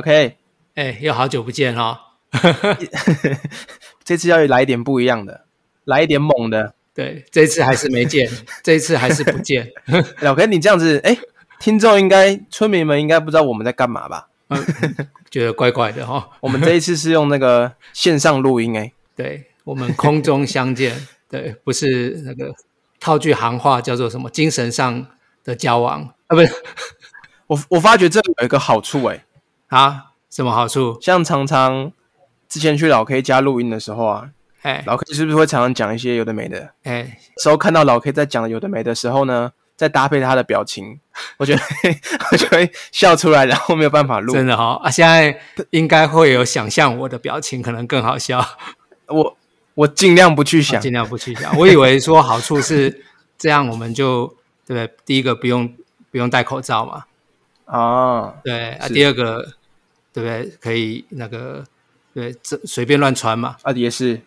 哎，OK，哎，又好久不见哈。这次要来一点不一样的，来一点猛的。对，这次还是没见，这次还是不见。老 K，你这样子，哎，听众应该、村民们应该不知道我们在干嘛吧？觉得怪怪的哈。我们这一次是用那个线上录音，哎，对，我们空中相见，对，不是那个套句行话叫做什么精神上的交往啊？不是，我我发觉这有一个好处，哎，啊，什么好处？像常常之前去老 K 家录音的时候啊。哎，老 K 是不是会常常讲一些有的没的？哎，时候看到老 K 在讲有的没的时候呢，再搭配他的表情，我觉得 我就会笑出来，然后没有办法录。真的哈啊！现在应该会有想象我的表情，可能更好笑。我我尽量不去想，尽量不去想。我以为说好处是这样，我们就对不对？第一个不用不用戴口罩嘛。啊，对啊。第二个对不对？可以那个对这随便乱穿嘛。啊，也是。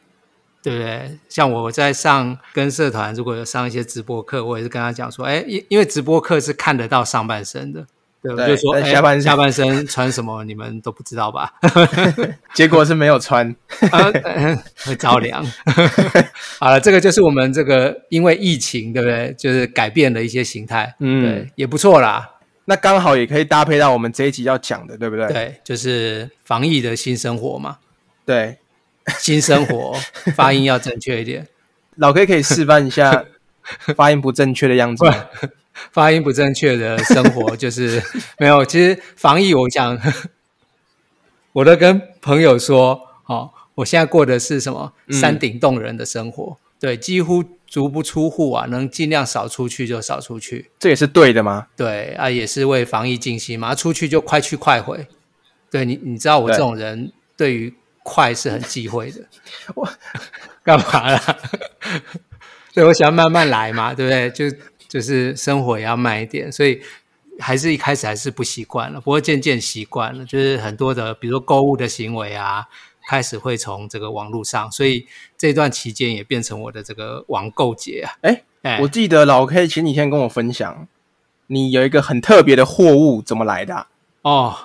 对不对？像我在上跟社团，如果有上一些直播课，我也是跟他讲说，哎，因因为直播课是看得到上半身的，对，就说下半下半身穿什么，你们都不知道吧？结果是没有穿，会着凉。好了，这个就是我们这个因为疫情，对不对？就是改变了一些形态，嗯，对，也不错啦。那刚好也可以搭配到我们这一集要讲的，对不对？对，就是防疫的新生活嘛。对。新生活 发音要正确一点，老 K 可以示范一下 发音不正确的样子。发音不正确的生活就是没有。其实防疫，我讲，我都跟朋友说，哦，我现在过的是什么山顶洞人的生活？对，几乎足不出户啊，能尽量少出去就少出去。这也是对的吗？对啊，也是为防疫尽心嘛。出去就快去快回。对你，你知道我这种人对于。快是很忌讳的，我 干嘛啦？对我喜欢慢慢来嘛，对不对？就就是生活也要慢一点，所以还是一开始还是不习惯了，不过渐渐习惯了。就是很多的，比如说购物的行为啊，开始会从这个网络上，所以这段期间也变成我的这个网购节啊。哎，我记得老 K 前几天跟我分享，你有一个很特别的货物，怎么来的？哦。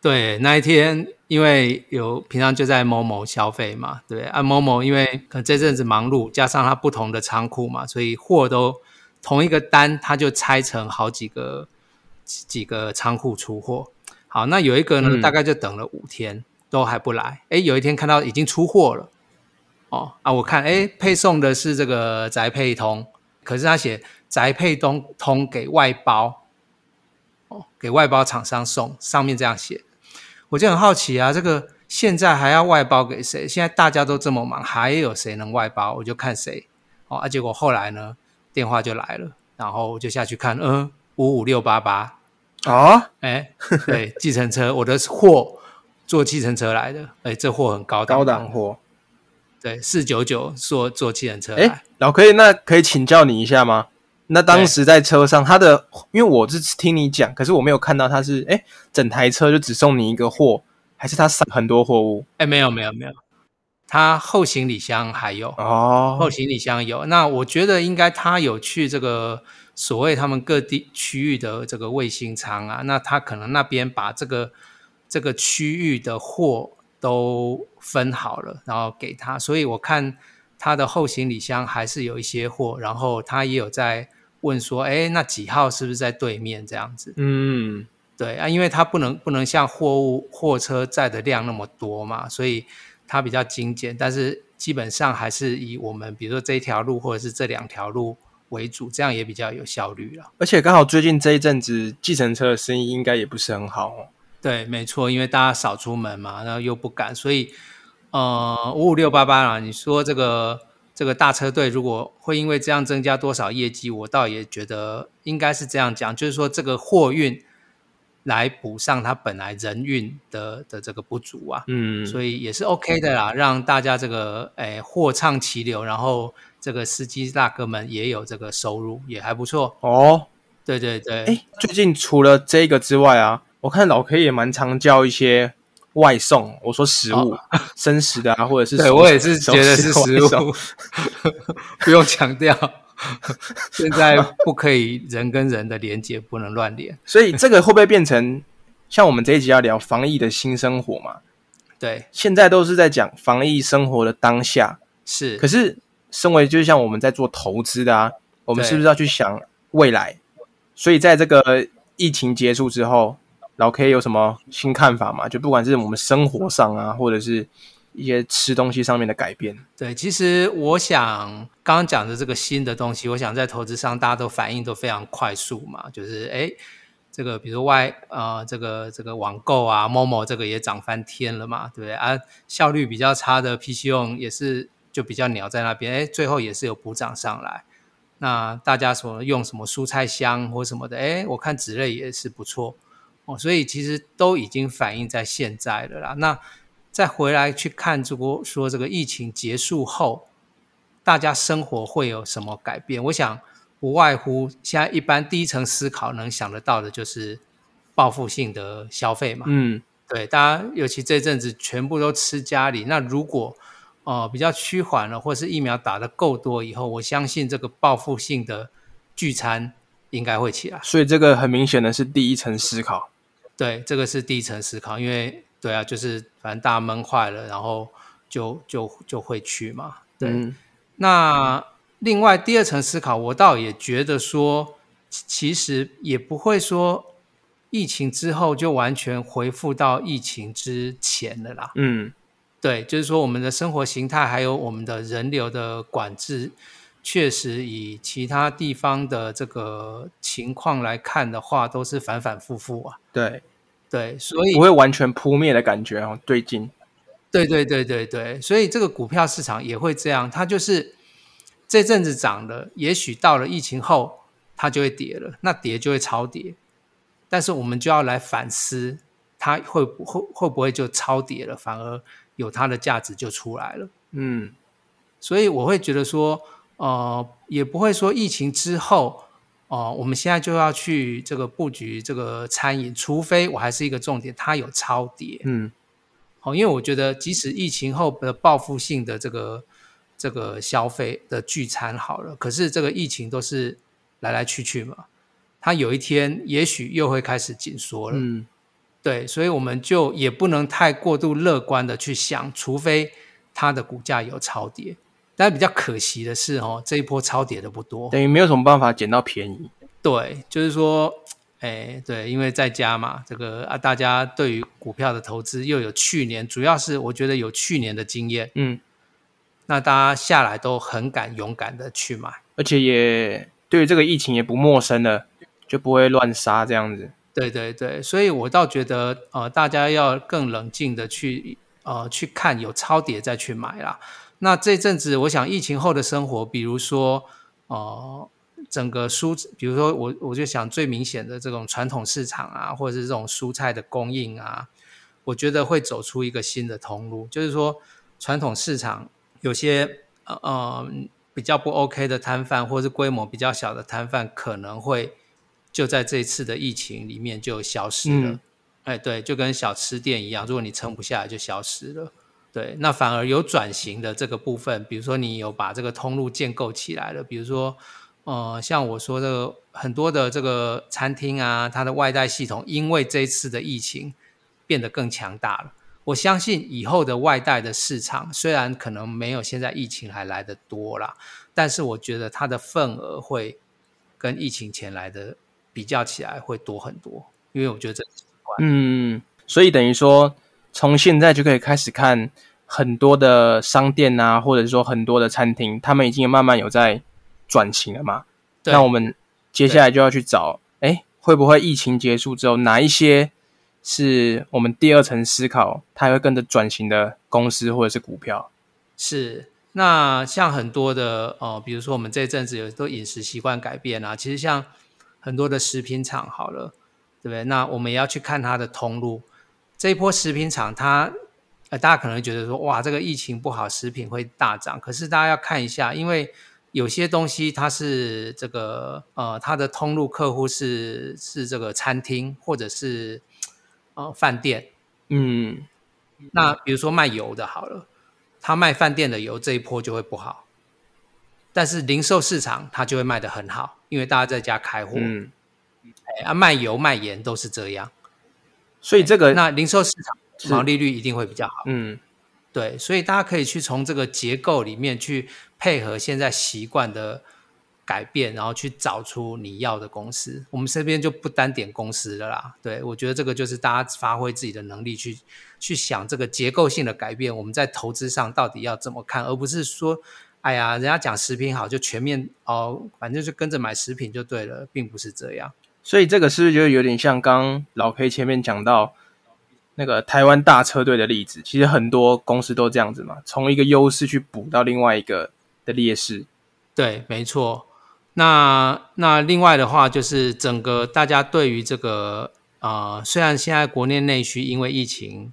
对，那一天因为有平常就在某某消费嘛，对啊，某某因为可能这阵子忙碌，加上它不同的仓库嘛，所以货都同一个单，它就拆成好几个几个仓库出货。好，那有一个呢，大概就等了五天都还不来。哎，有一天看到已经出货了，哦啊，我看哎配送的是这个宅配通，可是他写宅配通通给外包，哦，给外包厂商送，上面这样写。我就很好奇啊，这个现在还要外包给谁？现在大家都这么忙，还有谁能外包？我就看谁哦啊！结果后来呢，电话就来了，然后我就下去看，嗯，五五六八八啊，哎，对，计程车，我的货坐计程车来的，哎，这货很高档，高档货，对，四九九坐坐计程车来。老可以，那可以请教你一下吗？那当时在车上，他的因为我是听你讲，可是我没有看到他是哎，整台车就只送你一个货，还是他上很多货物？哎，没有没有没有，他后行李箱还有哦，后行李箱有。那我觉得应该他有去这个所谓他们各地区域的这个卫星仓啊，那他可能那边把这个这个区域的货都分好了，然后给他，所以我看他的后行李箱还是有一些货，然后他也有在。问说，哎，那几号是不是在对面这样子？嗯，对啊，因为他不能不能像货物货车载的量那么多嘛，所以它比较精简，但是基本上还是以我们比如说这一条路或者是这两条路为主，这样也比较有效率了。而且刚好最近这一阵子计程车的生意应该也不是很好哦。对，没错，因为大家少出门嘛，然后又不敢，所以呃，五五六八八啦，你说这个。这个大车队如果会因为这样增加多少业绩，我倒也觉得应该是这样讲，就是说这个货运来补上它本来人运的的这个不足啊，嗯，所以也是 OK 的啦，让大家这个诶货畅其流，然后这个司机大哥们也有这个收入，也还不错哦。对对对，哎，最近除了这个之外啊，我看老 K 也蛮常教一些。外送，我说食物，生食的啊，或者是对我也是觉得是食物，不用强调。现在不可以人跟人的连接不能乱连，所以这个会不会变成像我们这一集要聊防疫的新生活嘛，对，现在都是在讲防疫生活的当下，是，可是身为就像我们在做投资的啊，我们是不是要去想未来？所以在这个疫情结束之后，老 K 有什么新看法吗？就不管是我们生活上啊，或者是一些吃东西上面的改变，对，其实我想刚刚讲的这个新的东西，我想在投资上大家都反应都非常快速嘛，就是哎，这个比如外呃这个这个网购啊，Momo 这个也涨翻天了嘛，对不对啊？效率比较差的 PC 用也是就比较鸟在那边，哎，最后也是有补涨上来。那大家所用什么蔬菜箱或什么的，哎，我看纸类也是不错哦，所以其实都已经反映在现在了啦。那再回来去看，如果说这个疫情结束后，大家生活会有什么改变？我想不外乎现在一般第一层思考能想得到的就是报复性的消费嘛。嗯，对，大家尤其这阵子全部都吃家里，那如果呃比较趋缓了，或是疫苗打得够多以后，我相信这个报复性的聚餐应该会起来。所以这个很明显的是第一层思考，对，这个是第一层思考，因为对啊，就是反正大家闷坏了，然后就就就会去嘛。对，嗯那另外第二层思考，我倒也觉得说，其其实也不会说疫情之后就完全恢复到疫情之前的啦。嗯对，就是说我们的生活形态还有我们的人流的管制，确实以其他地方的这个情况来看的话，都是反反复复啊。对，对，所以不会完全扑灭的感觉哦，最近，对对对对对，所以这个股票市场也会这样，它就是这阵子涨了，也许到了疫情后它就会跌了，那跌就会超跌，但是我们就要来反思，它会不会会不会就超跌了，反而有它的价值就出来了。嗯。所以我会觉得说，呃，也不会说疫情之后，哦、我们现在就要去这个布局这个餐饮，除非我还是一个重点，它有超跌。嗯哦，因为我觉得即使疫情后的报复性的这个这个消费的聚餐好了，可是这个疫情都是来来去去嘛，它有一天也许又会开始紧缩了。嗯对，所以我们就也不能太过度乐观的去想，除非它的股价有超跌。但比较可惜的是，哦，这一波超跌的不多。等于没有什么办法捡到便宜，对，就是说，哎，对，因为在家嘛，这个啊，大家对于股票的投资又有去年，主要是我觉得有去年的经验，嗯，那大家下来都很敢勇敢的去买。而且也对于这个疫情也不陌生了，就不会乱杀这样子，对对对，所以我倒觉得，呃，大家要更冷静的去，呃，去看有超跌再去买啦。那这阵子，我想疫情后的生活，比如说，呃，整个蔬，比如说我我就想最明显的这种传统市场啊，或者是这种蔬菜的供应啊，我觉得会走出一个新的通路，就是说传统市场有些呃呃比较不 OK 的摊贩，或是规模比较小的摊贩，可能会就在这一次的疫情里面就消失了。嗯哎，对，就跟小吃店一样，如果你撑不下来，就消失了。对，那反而有转型的这个部分，比如说你有把这个通路建构起来了，比如说，呃，像我说的很多的这个餐厅啊，它的外带系统，因为这一次的疫情变得更强大了。我相信以后的外带的市场，虽然可能没有现在疫情还来得多啦，但是我觉得它的份额会跟疫情前来的比较起来会多很多，因为我觉得这嗯，所以等于说从现在就可以开始看很多的商店啊，或者是说很多的餐厅，他们已经慢慢有在转型了嘛。对那我们接下来就要去找，哎，会不会疫情结束之后，哪一些是我们第二层思考，它会跟着转型的公司或者是股票？是，那像很多的呃，比如说我们这阵子有都饮食习惯改变啊，其实像很多的食品厂好了，对不对？那我们也要去看它的通路。这一波食品厂它，呃，大家可能会觉得说，哇，这个疫情不好，食品会大涨。可是大家要看一下，因为有些东西它是这个呃，它的通路客户是是这个餐厅或者是呃饭店，嗯。那比如说卖油的，好了，他卖饭店的油这一波就会不好，但是零售市场它就会卖得很好，因为大家在家开货，嗯。哎啊，卖油卖盐都是这样。所以这个那零售市场毛利率一定会比较好。嗯对，所以大家可以去从这个结构里面去配合现在习惯的改变，然后去找出你要的公司。我们这边就不单点公司了啦。对我觉得这个就是大家发挥自己的能力去去想这个结构性的改变，我们在投资上到底要怎么看，而不是说，哎呀，人家讲食品好就全面哦，反正就跟着买食品就对了，并不是这样。所以这个是不是就有点像刚老 K 前面讲到那个台湾大车队的例子？其实很多公司都这样子嘛，从一个优势去补到另外一个的劣势。对，没错。那那另外的话，就是整个大家对于这个呃，虽然现在国内内需因为疫情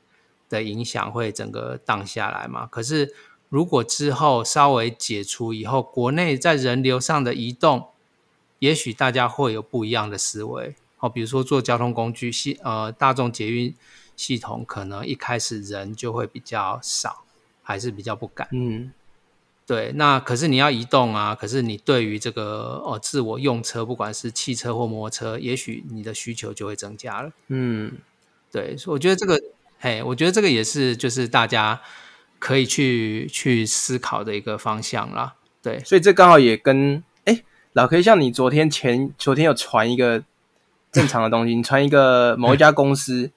的影响会整个荡下来嘛，可是如果之后稍微解除以后，国内在人流上的移动，也许大家会有不一样的思维。哦，比如说做交通工具系呃大众捷运系统，可能一开始人就会比较少，还是比较不敢。嗯对，那可是你要移动啊，可是你对于这个哦自我用车，不管是汽车或摩托车，也许你的需求就会增加了。嗯，对，所以我觉得这个，嘿，我觉得这个也是就是大家可以去去思考的一个方向啦。对，所以这刚好也跟哎老 K，像你昨天前昨天有传一个正常的东西，你传一个某一家公司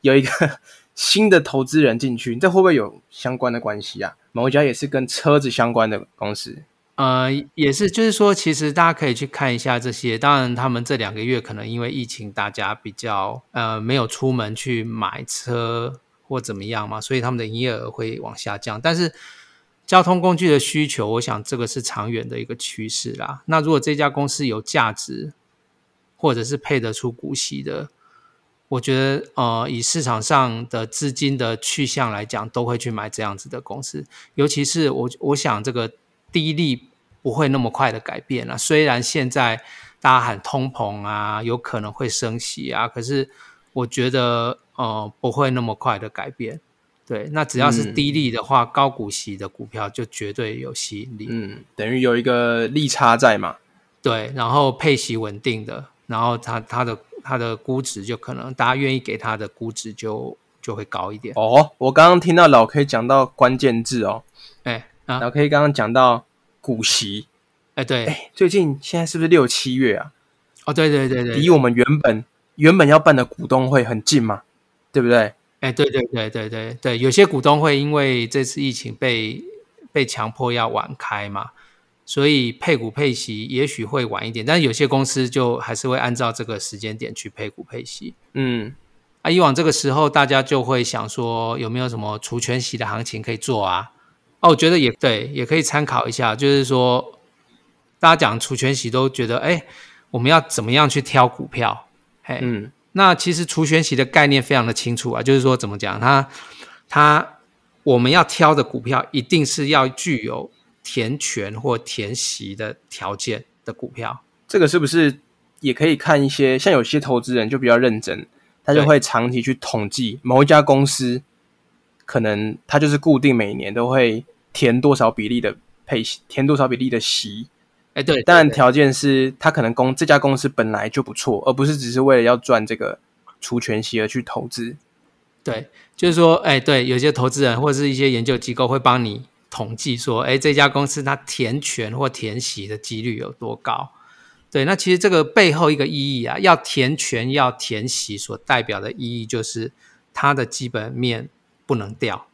有一个 新的投资人进去，这会不会有相关的关系啊？某一家也是跟车子相关的公司。呃，也是，就是说，其实大家可以去看一下这些。当然，他们这两个月可能因为疫情，大家比较呃没有出门去买车或怎么样嘛，所以他们的营业额会往下降。但是交通工具的需求，我想这个是长远的一个趋势啦。那如果这家公司有价值，或者是配得出股息的，我觉得呃，以市场上的资金的去向来讲，都会去买这样子的公司。尤其是我我想这个低利不会那么快的改变了。虽然现在大家喊通膨啊，有可能会升息啊，可是我觉得呃不会那么快的改变。对，那只要是嗯低利的话，高股息的股票就绝对有吸引力。嗯，等于有一个利差在嘛。对，然后配息稳定的，然后它它的它的估值就可能大家愿意给它的估值就就会高一点。哦，我刚刚听到老 K 讲到关键字哦，哎啊老 K 刚刚讲到股息，哎对哎，最近现在是不是六七月啊？哦对对对对，离我们原本原本要办的股东会很近嘛，对不对？哎对对对对对对，有些股东会因为这次疫情被被强迫要晚开嘛，所以配股配息也许会晚一点，但是有些公司就还是会按照这个时间点去配股配息。嗯，啊，以往这个时候大家就会想说，有没有什么除权息的行情可以做啊？哦，我觉得也对，也可以参考一下。就是说，大家讲除权息都觉得，哎，我们要怎么样去挑股票？嘿，嗯那其实除权息的概念非常的清楚啊，就是说怎么讲，它它我们要挑的股票一定是要具有填权或填息的条件的股票。这个是不是也可以看一些？像有些投资人就比较认真，他就对会长期去统计某一家公司，可能他就是固定每年都会填多少比例的配息，填多少比例的息。哎，对，对当然条件是他可能公这家公司本来就不错，而不是只是为了要赚这个除权息而去投资。对，就是说，哎，对，有些投资人或者是一些研究机构会帮你统计说，哎，这家公司它填权或填息的几率有多高？对，那其实这个背后一个意义啊，要填权要填息所代表的意义就是它的基本面不能掉。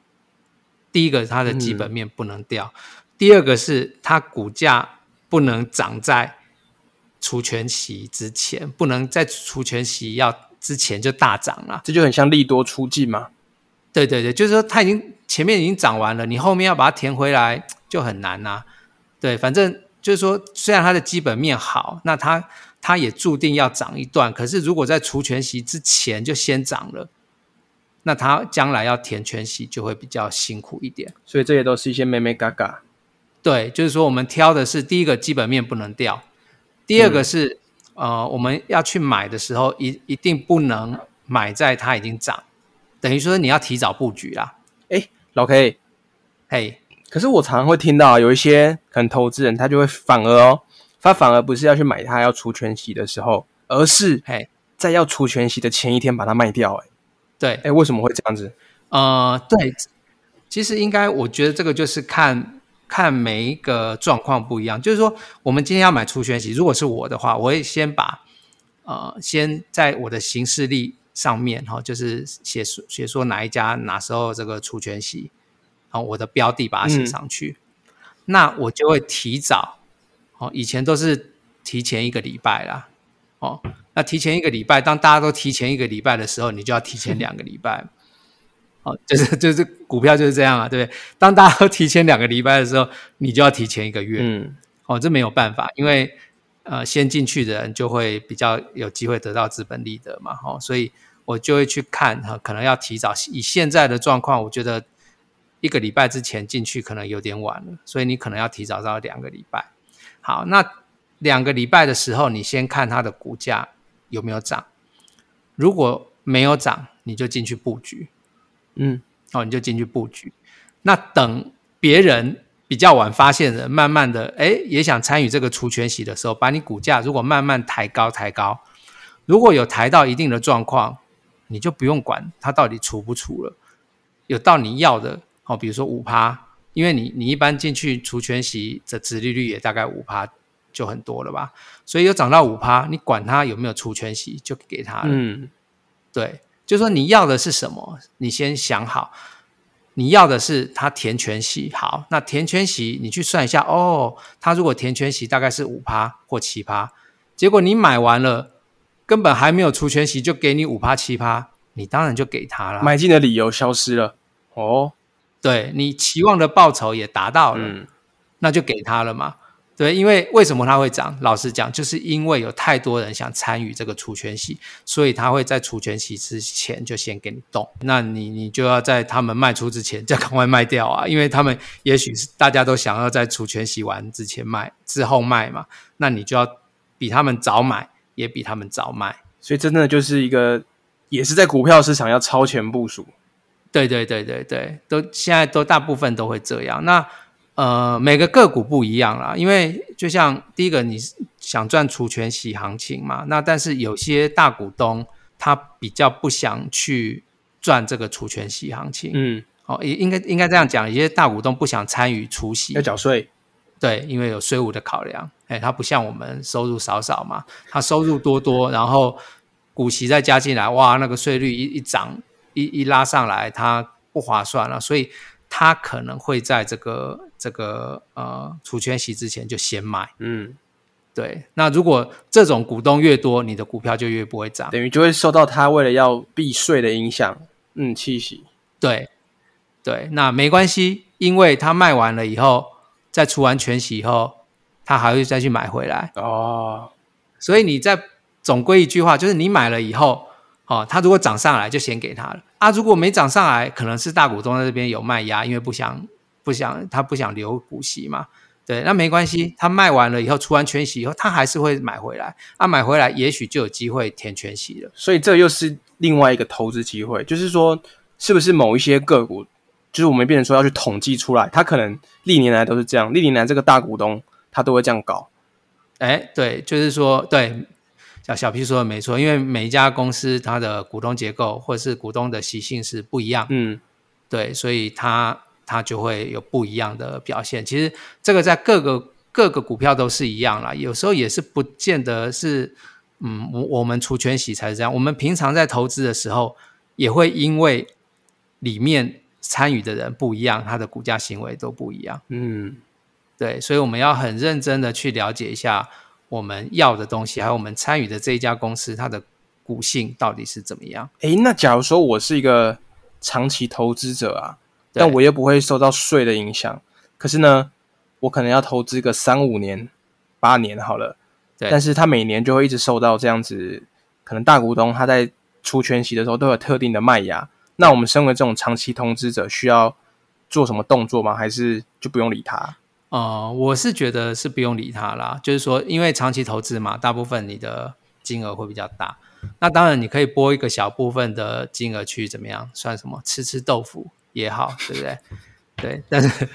第一个，它的基本面不能掉；第二个是它股价不能涨在除权息之前，不能在除权息要之前就大涨了。这就很像利多出尽嘛。对对对，就是说它已经前面已经涨完了，你后面要把它填回来就很难呐、对，反正就是说，虽然它的基本面好，那它它也注定要涨一段。可是如果在除权息之前就先涨了，那它将来要填权息就会比较辛苦一点。所以这些都是一些妹妹嘎嘎。对，就是说我们挑的是第一个基本面不能掉，第二个是、呃我们要去买的时候一一定不能买在它已经涨，等于说你要提早布局啦。老 K，嘿，可是我常常会听到有一些可能投资人他就会反而哦，他反而不是要去买它要除权息的时候，而是嘿，在要除权息的前一天把它卖掉、哎。对，哎，为什么会这样子？呃，对，其实应该，我觉得这个就是看看每一个状况不一样。就是说，我们今天要买除权息，如果是我的话，我会先把呃，先在我的行事历上面哈，就是写写说哪一家哪时候这个除权息，然后我的标的把它写上去，那我就会提早哦，以前都是提前一个礼拜啦，哦，那提前一个礼拜，当大家都提前一个礼拜的时候，你就要提前两个礼拜。哦，就是 就是股票就是这样啊，对不对？当大家都提前两个礼拜的时候，你就要提前一个月。嗯，哦，这没有办法，因为呃，先进去的人就会比较有机会得到资本利得嘛。哦，所以我就会去看哈，可能要提早。以现在的状况，我觉得一个礼拜之前进去可能有点晚了，所以你可能要提早到两个礼拜。好，那两个礼拜的时候，你先看它的股价有没有涨，如果没有涨，你就进去布局。嗯，哦，你就进去布局。那等别人比较晚发现的，慢慢的，哎，也想参与这个除权息的时候，把你股价如果慢慢抬高，抬高，如果有抬到一定的状况，你就不用管它到底除不除了，有到你要的，哦，比如说五趴，因为你你一般进去除权息的殖利率也大概五趴就很多了吧，所以有涨到五趴，你管它有没有除权息，就给他了。嗯，对。就说你要的是什么？你先想好，你要的是它填全息。好，那填全息，你去算一下哦。它如果填全息大概是五趴或七趴，结果你买完了，根本还没有除全息，就给你五趴七趴，你当然就给他了。买进的理由消失了。哦，对你期望的报酬也达到了，那就给他了嘛。对，因为为什么它会涨？老实讲，就是因为有太多人想参与这个除权息，所以他会在除权息之前就先给你动。那你你就要在他们卖出之前再赶快卖掉啊，因为他们也许是大家都想要在除权息完之前卖，之后卖嘛。那你就要比他们早买，也比他们早卖。所以真的就是一个，也是在股票市场要超前部署。对对对对对，都现在都大部分都会这样。那。呃，每个个股不一样啦，因为就像第一个，你想赚除权息行情嘛，那但是有些大股东他比较不想去赚这个除权息行情，嗯，哦，也应该应该这样讲，有些大股东不想参与除息，要缴税，对，因为有税务的考量，哎，他不像我们收入少少嘛，他收入多多，然后股息再加进来，哇，那个税率一一涨一一拉上来，他不划算了，所以。他可能会在这个这个呃除权息之前就先买，嗯，对。那如果这种股东越多，你的股票就越不会涨，等于就会受到他为了要避税的影响，嗯，气息。对对，那没关系，因为他卖完了以后，在除完全息以后，他还会再去买回来哦。所以你在总归一句话，就是你买了以后。哦，他如果涨上来就先给他了啊！如果没涨上来，可能是大股东在这边有卖压，因为不想不想他不想留股息嘛。对，那没关系，他卖完了以后，出完全息以后，他还是会买回来啊。买回来也许就有机会填全息了。所以这又是另外一个投资机会，就是说，是不是某一些个股，就是我们变成说要去统计出来，他可能历年来都是这样，历年来这个大股东他都会这样搞。哎，对，就是说对。小小 P 说的没错，因为每一家公司它的股东结构或者是股东的习性是不一样，嗯，对，所以它它就会有不一样的表现。其实这个在各个各个股票都是一样啦，有时候也是不见得是，嗯，我我们除权息才是这样。我们平常在投资的时候，也会因为里面参与的人不一样，他的股价行为都不一样，嗯，对，所以我们要很认真的去了解一下。我们要的东西，还有我们参与的这一家公司，它的股性到底是怎么样？诶，那假如说我是一个长期投资者啊，但我又不会受到税的影响，可是呢，我可能要投资个三五年、八年好了，但是他每年就会一直受到这样子，可能大股东他在出全息的时候都有特定的卖压，那我们身为这种长期投资者，需要做什么动作吗？还是就不用理他？呃，我是觉得是不用理他啦，就是说，因为长期投资嘛，大部分你的金额会比较大。那当然，你可以拨一个小部分的金额去怎么样，算什么吃吃豆腐也好，对不对？对，但是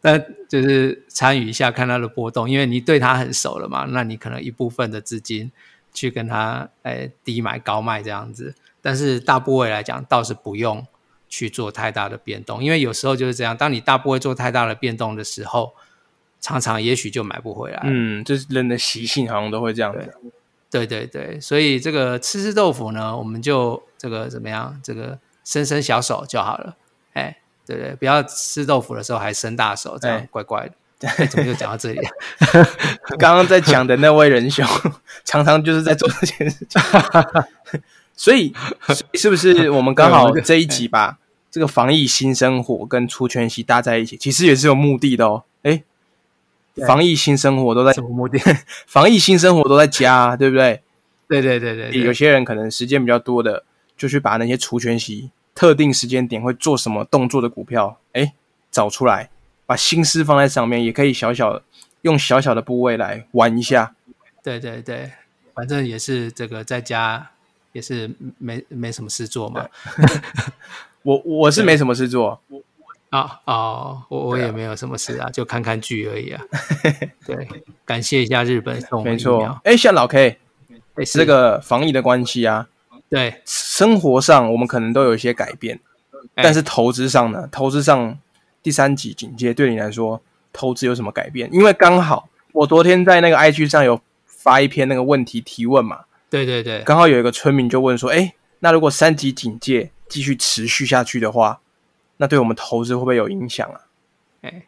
但就是参与一下，看它的波动，因为你对它很熟了嘛，那你可能一部分的资金去跟它诶低买高卖这样子，但是大部位来讲倒是不用去做太大的变动，因为有时候就是这样，当你大部位做太大的变动的时候，常常也许就买不回来。嗯，就是人的习性，好像都会这样子。对对对，所以这个吃吃豆腐呢，我们就这个怎么样？这个伸伸小手就好了。哎，对对，不要吃豆腐的时候还伸大手，这样怪怪的。怎么又讲到这里？刚刚在讲的那位仁兄，常常就是在做这件事情。所以，是不是我们刚好这一集把这个防疫新生活跟出圈息搭在一起，其实也是有目的的哦。哎，防疫新生活都在什么目的？防疫新生活都在家，对不对？对对对对，有些人可能时间比较多的，就去把那些除权息特定时间点会做什么动作的股票，哎，找出来，把心思放在上面，也可以小小的用小小的部位来玩一下。对对对，反正也是这个在家。也是没没什么事做嘛，我我是没什么事做，啊哦，我我也没有什么事啊，就看看剧而已啊。对，感谢一下日本送没错。哎，像老 K，这个防疫的关系啊，对，生活上我们可能都有一些改变，但是投资上呢，投资上第三级警戒对你来说，投资有什么改变？因为刚好我昨天在那个 IG 上有发一篇那个问题提问嘛。对对对，刚好有一个村民就问说：“哎，那如果三级警戒继续持续下去的话，那对我们投资会不会有影响啊？”哎，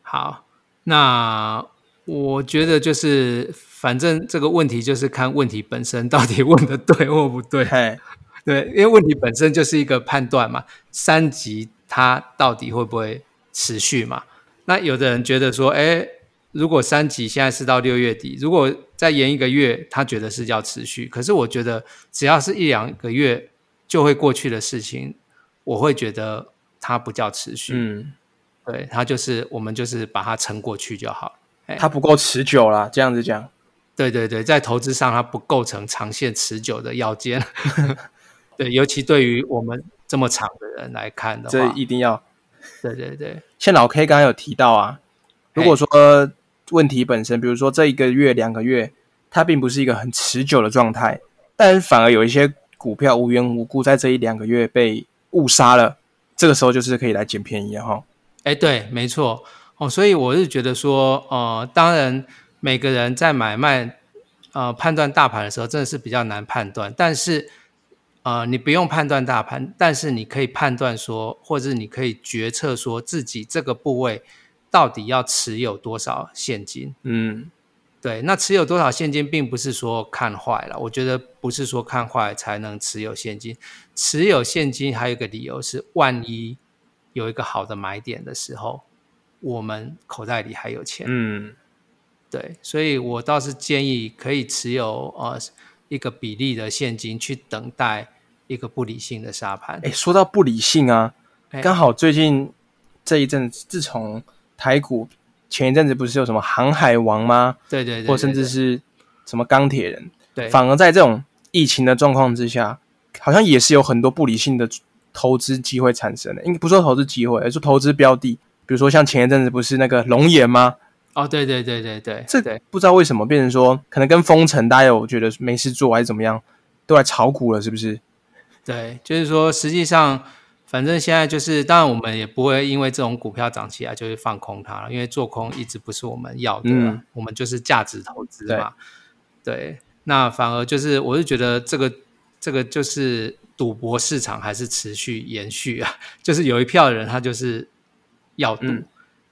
好，那我觉得就是，反正这个问题就是看问题本身到底问的对或不对。对，因为问题本身就是一个判断嘛，三级它到底会不会持续嘛？那有的人觉得说：“哎。”如果三级现在是到六月底，如果再延一个月，他觉得是要持续。可是我觉得只要是一两个月就会过去的事情，我会觉得它不叫持续。嗯，对，它就是我们就是把它撑过去就好。它不够持久啦，这样子讲。对对对，在投资上它不构成长线持久的要件。对，尤其对于我们这么长的人来看的话，这一定要。对对对，像老 K 刚刚有提到啊，如果说。问题本身，比如说这一个月、两个月，它并不是一个很持久的状态，但反而有一些股票无缘无故在这一两个月被误杀了，这个时候就是可以来捡便宜哈。哎，对，没错哦，所以我是觉得说，呃，当然每个人在买卖呃判断大盘的时候，真的是比较难判断，但是呃，你不用判断大盘，但是你可以判断说，或者你可以决策说自己这个部位。到底要持有多少现金？嗯，对，那持有多少现金，并不是说看坏了。我觉得不是说看坏才能持有现金，持有现金还有一个理由是，万一有一个好的买点的时候，我们口袋里还有钱。嗯，对，所以我倒是建议可以持有呃一个比例的现金，去等待一个不理性的沙盘。哎，说到不理性啊，刚好最近这一阵，自从台股前一阵子不是有什么航海王吗？对对对，或甚至是什么钢铁人，对，反而在这种疫情的状况之下，好像也是有很多不理性的投资机会产生的。应该不说投资机会，而是投资标的。比如说像前一阵子不是那个龙岩吗？哦，对对对对对，这不知道为什么变成说，可能跟封城大家有觉得没事做还是怎么样，都来炒股了，是不是？对，就是说实际上。反正现在就是，当然我们也不会因为这种股票涨起来就会放空它了，因为做空一直不是我们要的，我们就是价值投资嘛。对，那反而就是，我是觉得这个这个就是赌博市场还是持续延续啊，就是有一票人他就是要赌，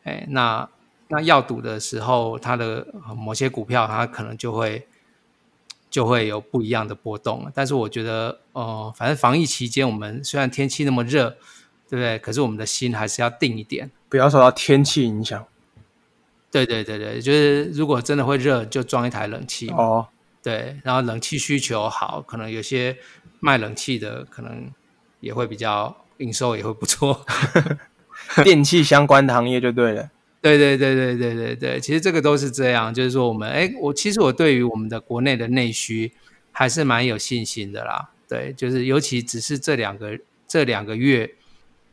哎，那那要赌的时候，它的某些股票它可能就会。就会有不一样的波动，但是我觉得，哦，反正防疫期间，我们虽然天气那么热，对不对？可是我们的心还是要定一点，不要受到天气影响。对对对对，就是如果真的会热，就装一台冷气哦。对，然后冷气需求好，可能有些卖冷气的，可能也会比较营收也会不错。电器相关的行业就对了。对对对对对对对，其实这个都是这样，就是说我们哎，我其实我对于我们的国内的内需还是蛮有信心的啦。对，就是尤其只是这两个这两个月，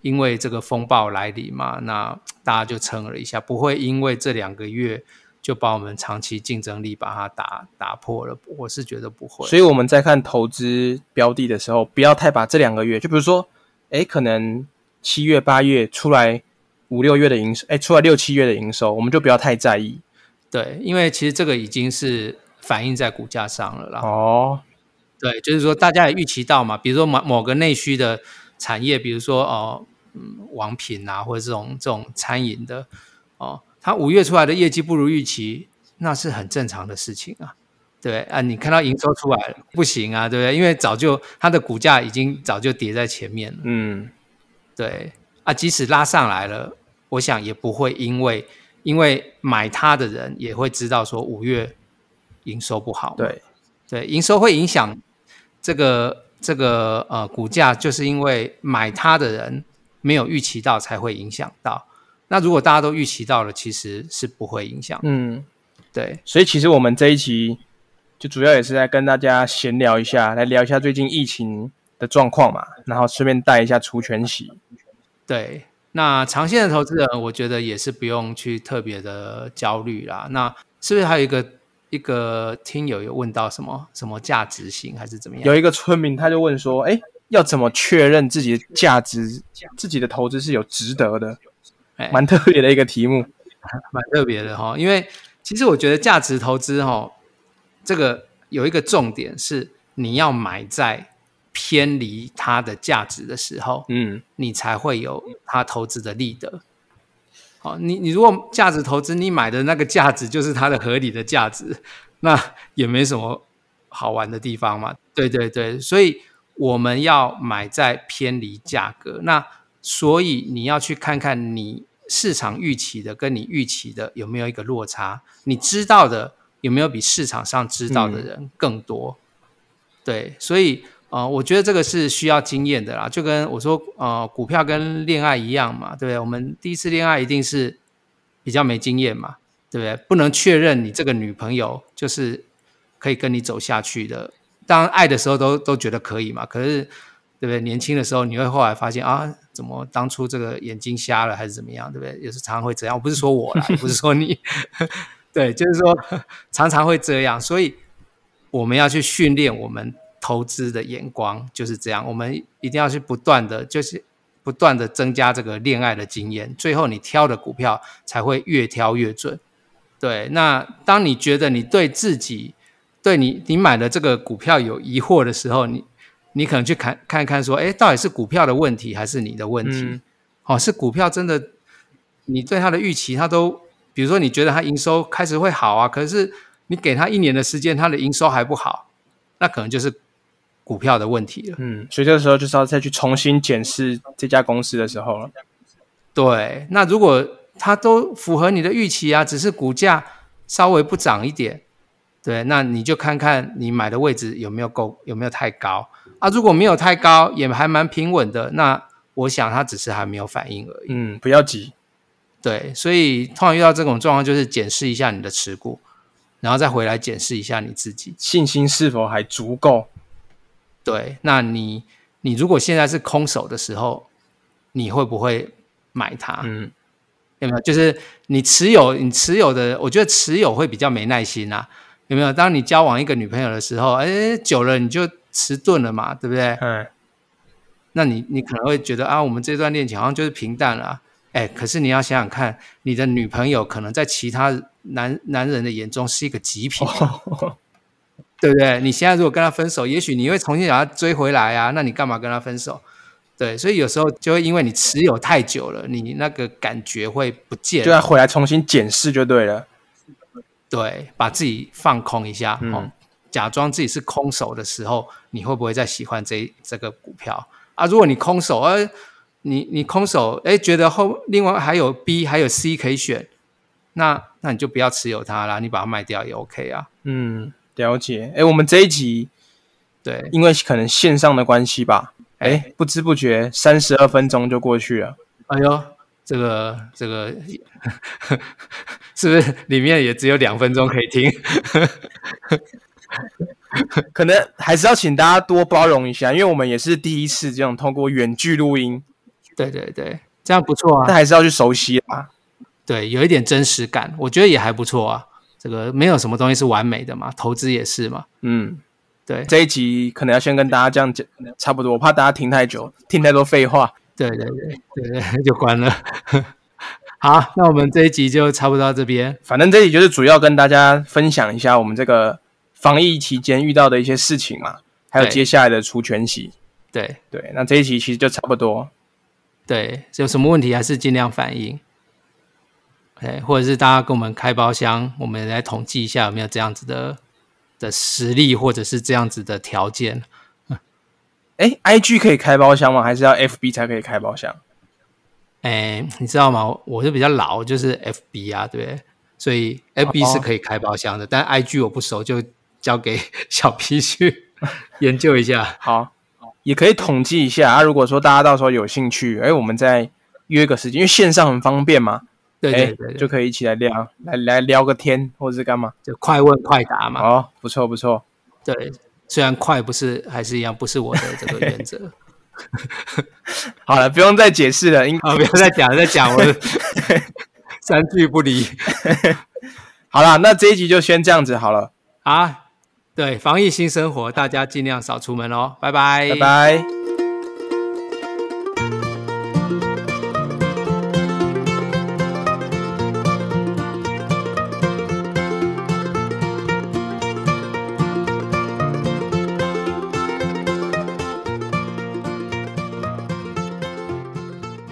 因为这个风暴来临嘛，那大家就撑了一下，不会因为这两个月就把我们长期竞争力把它打打破了。我是觉得不会。所以我们在看投资标的的时候，不要太把这两个月，就比如说，哎，可能七月八月出来五六月的营收，哎，出来六七月的营收，我们就不要太在意。对，因为其实这个已经是反映在股价上了啦。哦，对，就是说大家也预期到嘛，比如说某某个内需的产业，比如说哦，嗯，王品啊，或者这种这种餐饮的哦。它五月出来的业绩不如预期，那是很正常的事情啊，对啊，你看到营收出来了不行啊，对不对？因为早就它的股价已经早就跌在前面了，嗯，对啊，即使拉上来了，我想也不会因为因为买它的人也会知道说五月营收不好，对对，营收会影响这个这个呃股价，就是因为买它的人没有预期到才会影响到。那如果大家都预期到了，其实是不会影响。嗯，对。所以其实我们这一期就主要也是在跟大家闲聊一下，来聊一下最近疫情的状况嘛，然后顺便带一下除权息。对。那长线的投资人，我觉得也是不用去特别的焦虑啦。那是不是还有一个一个听友有问到什么什么价值型还是怎么样？有一个村民他就问说：“哎，要怎么确认自己的价值，自己的投资是有值得的？”蛮特别的一个题目，蛮特别的哈。因为其实我觉得价值投资哈，这个有一个重点是你要买在偏离它的价值的时候，嗯，你才会有它投资的利得。好，你你如果价值投资，你买的那个价值就是它的合理的价值，那也没什么好玩的地方嘛。对对对，所以我们要买在偏离价格那。所以你要去看看你市场预期的跟你预期的有没有一个落差，你知道的有没有比市场上知道的人更多？对，所以呃，我觉得这个是需要经验的啦，就跟我说呃，股票跟恋爱一样嘛，对不对？我们第一次恋爱一定是比较没经验嘛，对不对？不能确认你这个女朋友就是可以跟你走下去的。当爱的时候都都觉得可以嘛，可是。对不对？年轻的时候，你会后来发现啊，怎么当初这个眼睛瞎了，还是怎么样？对不对？有时常常会这样。我不是说我啦，不是说你，对，就是说常常会这样。所以我们要去训练我们投资的眼光，就是这样。我们一定要去不断的，就是不断的增加这个恋爱的经验，最后你挑的股票才会越挑越准。对，那当你觉得你对自己、对你你买的这个股票有疑惑的时候，你。你可能去看看看，说，哎，到底是股票的问题还是你的问题？哦，是股票真的，你对它的预期，它都，比如说你觉得它营收开始会好啊，可是你给它一年的时间，它的营收还不好，那可能就是股票的问题了。嗯，所以这个时候就是要再去重新检视这家公司的时候了。对，那如果它都符合你的预期啊，只是股价稍微不涨一点，对，那你就看看你买的位置有没有够，有没有太高。啊，如果没有太高，也还蛮平稳的，那我想它只是还没有反应而已。嗯，不要急。对，所以通常遇到这种状况，就是检视一下你的持股，然后再回来检视一下你自己信心是否还足够。对，那你你如果现在是空手的时候，你会不会买它？嗯，有没有？就是你持有，你持有的，我觉得持有会比较没耐心啊。有没有？当你交往一个女朋友的时候，哎，久了你就。迟钝了嘛，对不对？嗯，那你你可能会觉得啊，我们这段恋情好像就是平淡了，哎，可是你要想想看，你的女朋友可能在其他男男人的眼中是一个极品，对不对？你现在如果跟他分手，也许你会重新把他追回来啊，那你干嘛跟他分手？对，所以有时候就会因为你持有太久了，你那个感觉会不见，就要回来重新检视就对了，对，把自己放空一下，嗯。假装自己是空手的时候，你会不会再喜欢这这个股票啊？如果你空手，而你你空手，哎，觉得后另外还有 B 还有 C 可以选，那那你就不要持有它啦，你把它卖掉也 OK 啊。嗯，了解。哎，我们这一集对，因为可能线上的关系吧，哎，不知不觉三十二分钟就过去了。哎呦，这个这个 是不是里面也只有两分钟可以听？可能还是要请大家多包容一下，因为我们也是第一次这种通过远距录音。对对对，这样不错啊。但还是要去熟悉啊。对，有一点真实感，我觉得也还不错啊。这个没有什么东西是完美的嘛，投资也是嘛。嗯，对，这一集可能要先跟大家这样讲，差不多，我怕大家听太久，听太多废话。对对对对对，就关了。好，那我们这一集就差不多到这边。反正这里就是主要跟大家分享一下我们这个防疫期间遇到的一些事情嘛，还有接下来的除权息。对对，那这一集其实就差不多。对，有什么问题还是尽量反映。对，或者是大家跟我们开包厢，我们来统计一下有没有这样子的的实力，或者是这样子的条件。哎，IG 可以开包厢吗？还是要 FB 才可以开包厢？哎，你知道吗？我是比较老，就是 FB 啊，对不对？所以 FB 是可以开包厢的，但 IG 我不熟，就交给 小 P 去 研究一下。好，也可以统计一下啊。如果说大家到时候有兴趣，哎，我们再约个时间，因为线上很方便嘛。对哎对对对，就可以一起来聊，来来聊个天，或者是干嘛？就快问快答嘛。哦，不错不错。对，虽然快不是还是一样，不是我的这个原则。好了，不用再解释了。应啊，不要再讲了，再讲我 三句不离 好了，那这一集就先这样子好了，啊。对，防疫新生活，大家尽量少出门哦，拜拜，拜拜。